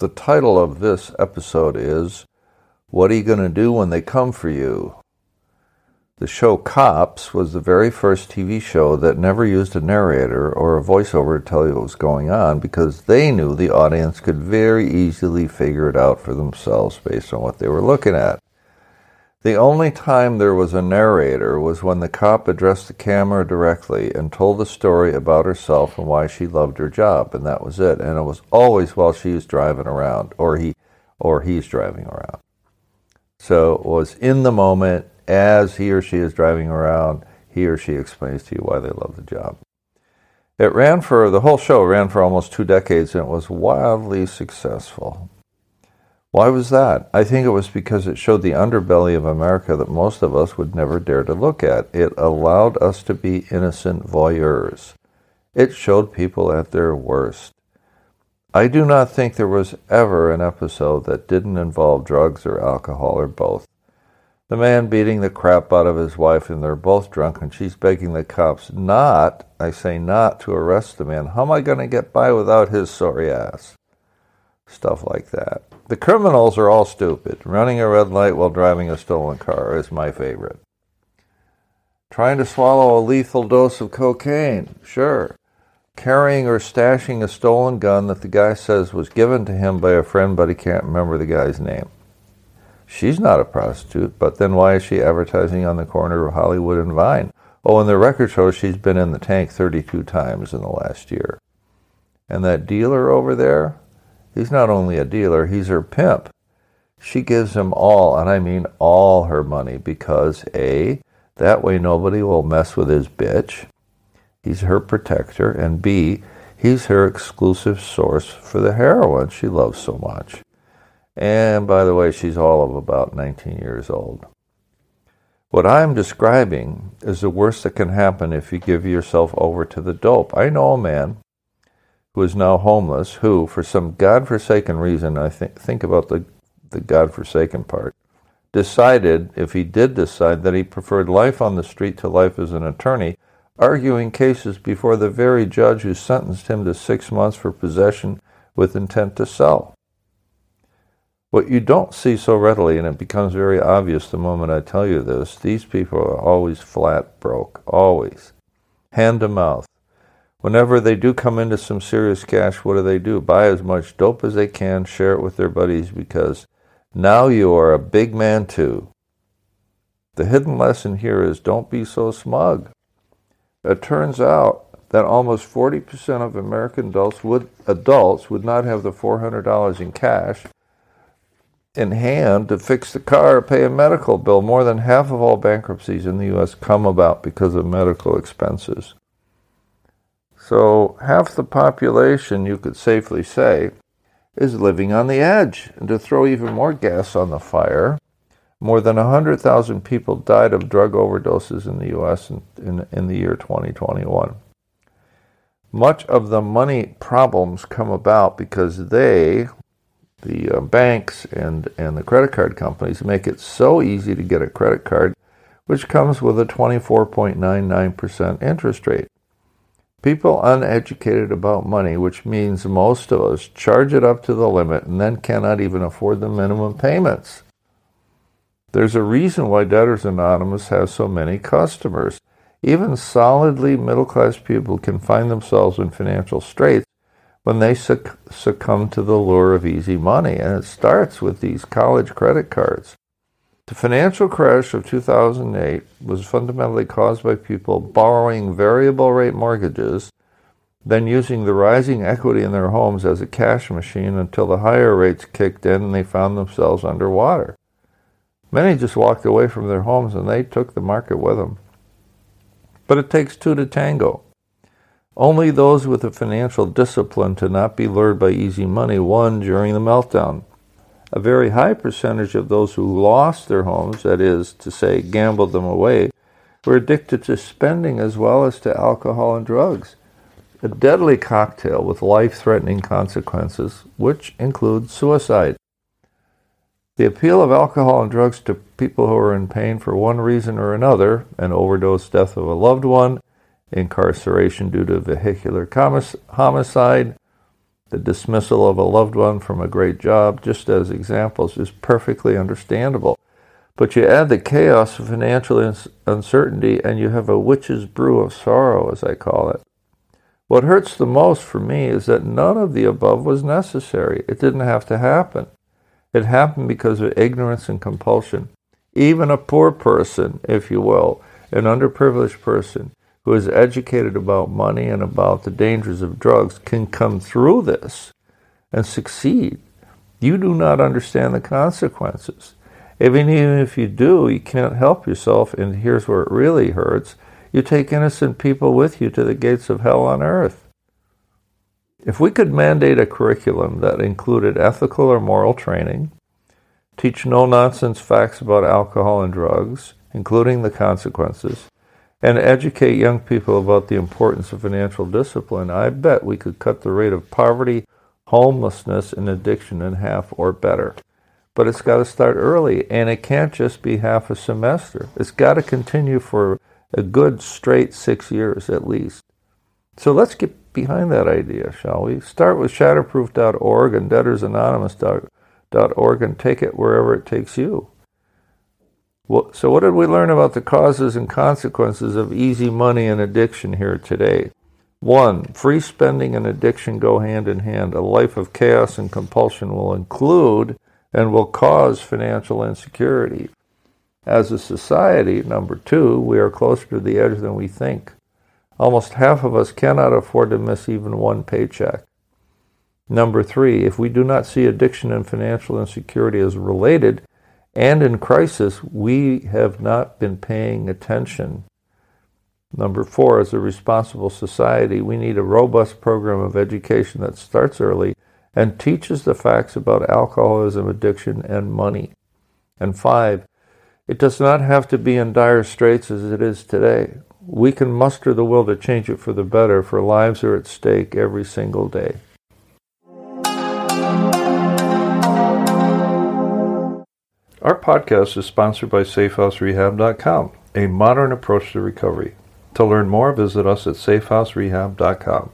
The title of this episode is What Are You Going to Do When They Come For You? The show Cops was the very first TV show that never used a narrator or a voiceover to tell you what was going on because they knew the audience could very easily figure it out for themselves based on what they were looking at. The only time there was a narrator was when the cop addressed the camera directly and told the story about herself and why she loved her job, and that was it. And it was always while she was driving around, or he, or he's driving around. So it was in the moment as he or she is driving around. He or she explains to you why they love the job. It ran for the whole show ran for almost two decades, and it was wildly successful. Why was that? I think it was because it showed the underbelly of America that most of us would never dare to look at. It allowed us to be innocent voyeurs. It showed people at their worst. I do not think there was ever an episode that didn't involve drugs or alcohol or both. The man beating the crap out of his wife and they're both drunk and she's begging the cops not, I say not, to arrest the man. How am I going to get by without his sorry ass? Stuff like that. The criminals are all stupid. Running a red light while driving a stolen car is my favorite. Trying to swallow a lethal dose of cocaine, sure. Carrying or stashing a stolen gun that the guy says was given to him by a friend, but he can't remember the guy's name. She's not a prostitute, but then why is she advertising on the corner of Hollywood and Vine? Oh, and the record shows she's been in the tank 32 times in the last year. And that dealer over there, He's not only a dealer, he's her pimp. She gives him all, and I mean all her money, because A, that way nobody will mess with his bitch. He's her protector. And B, he's her exclusive source for the heroin she loves so much. And by the way, she's all of about 19 years old. What I'm describing is the worst that can happen if you give yourself over to the dope. I know a man who is now homeless, who, for some God-forsaken reason, I think, think about the, the God-forsaken part, decided, if he did decide, that he preferred life on the street to life as an attorney, arguing cases before the very judge who sentenced him to six months for possession with intent to sell. What you don't see so readily, and it becomes very obvious the moment I tell you this, these people are always flat broke, always. Hand to mouth. Whenever they do come into some serious cash, what do they do? Buy as much dope as they can, share it with their buddies because now you are a big man too. The hidden lesson here is don't be so smug. It turns out that almost 40% of American adults would, adults would not have the $400 in cash in hand to fix the car or pay a medical bill. More than half of all bankruptcies in the U.S. come about because of medical expenses. So half the population, you could safely say, is living on the edge. And to throw even more gas on the fire, more than 100,000 people died of drug overdoses in the U.S. In, in, in, the year 2021. Much of the money problems come about because they, the uh, banks and, and the credit card companies, make it so easy to get a credit card, which comes with a 24.99% interest rate. People uneducated about money, which means most of us, charge it up to the limit and then cannot even afford the minimum payments. There's a reason why Debtors Anonymous has so many customers. Even solidly middle class people can find themselves in financial straits when they succ- succumb to the lure of easy money. And it starts with these college credit cards. The financial crash of 2008 was fundamentally caused by people borrowing variable rate mortgages, then using the rising equity in their homes as a cash machine until the higher rates kicked in and they found themselves underwater. Many just walked away from their homes and they took the market with them. But it takes two to tango. Only those with the financial discipline to not be lured by easy money won during the meltdown. A very high percentage of those who lost their homes, that is to say, gambled them away, were addicted to spending as well as to alcohol and drugs. A deadly cocktail with life threatening consequences, which include suicide. The appeal of alcohol and drugs to people who are in pain for one reason or another an overdose death of a loved one, incarceration due to vehicular homicide, the dismissal of a loved one from a great job, just as examples, is perfectly understandable. But you add the chaos of financial uncertainty, and you have a witch's brew of sorrow, as I call it. What hurts the most for me is that none of the above was necessary. It didn't have to happen. It happened because of ignorance and compulsion. Even a poor person, if you will, an underprivileged person who is educated about money and about the dangers of drugs, can come through this and succeed. You do not understand the consequences. Even, even if you do, you can't help yourself, and here's where it really hurts. You take innocent people with you to the gates of hell on earth. If we could mandate a curriculum that included ethical or moral training, teach no nonsense facts about alcohol and drugs, including the consequences, and educate young people about the importance of financial discipline, I bet we could cut the rate of poverty, homelessness, and addiction in half or better. But it's got to start early, and it can't just be half a semester. It's got to continue for a good straight six years at least. So let's get behind that idea, shall we? Start with shatterproof.org and debtorsanonymous.org and take it wherever it takes you. So, what did we learn about the causes and consequences of easy money and addiction here today? One, free spending and addiction go hand in hand. A life of chaos and compulsion will include and will cause financial insecurity. As a society, number two, we are closer to the edge than we think. Almost half of us cannot afford to miss even one paycheck. Number three, if we do not see addiction and financial insecurity as related and in crisis, we have not been paying attention. Number four, as a responsible society, we need a robust program of education that starts early and teaches the facts about alcoholism, addiction, and money. And five, it does not have to be in dire straits as it is today we can muster the will to change it for the better, for lives are at stake every single day. Our podcast is sponsored by SafeHouseRehab.com, a modern approach to recovery. To learn more, visit us at SafeHouseRehab.com.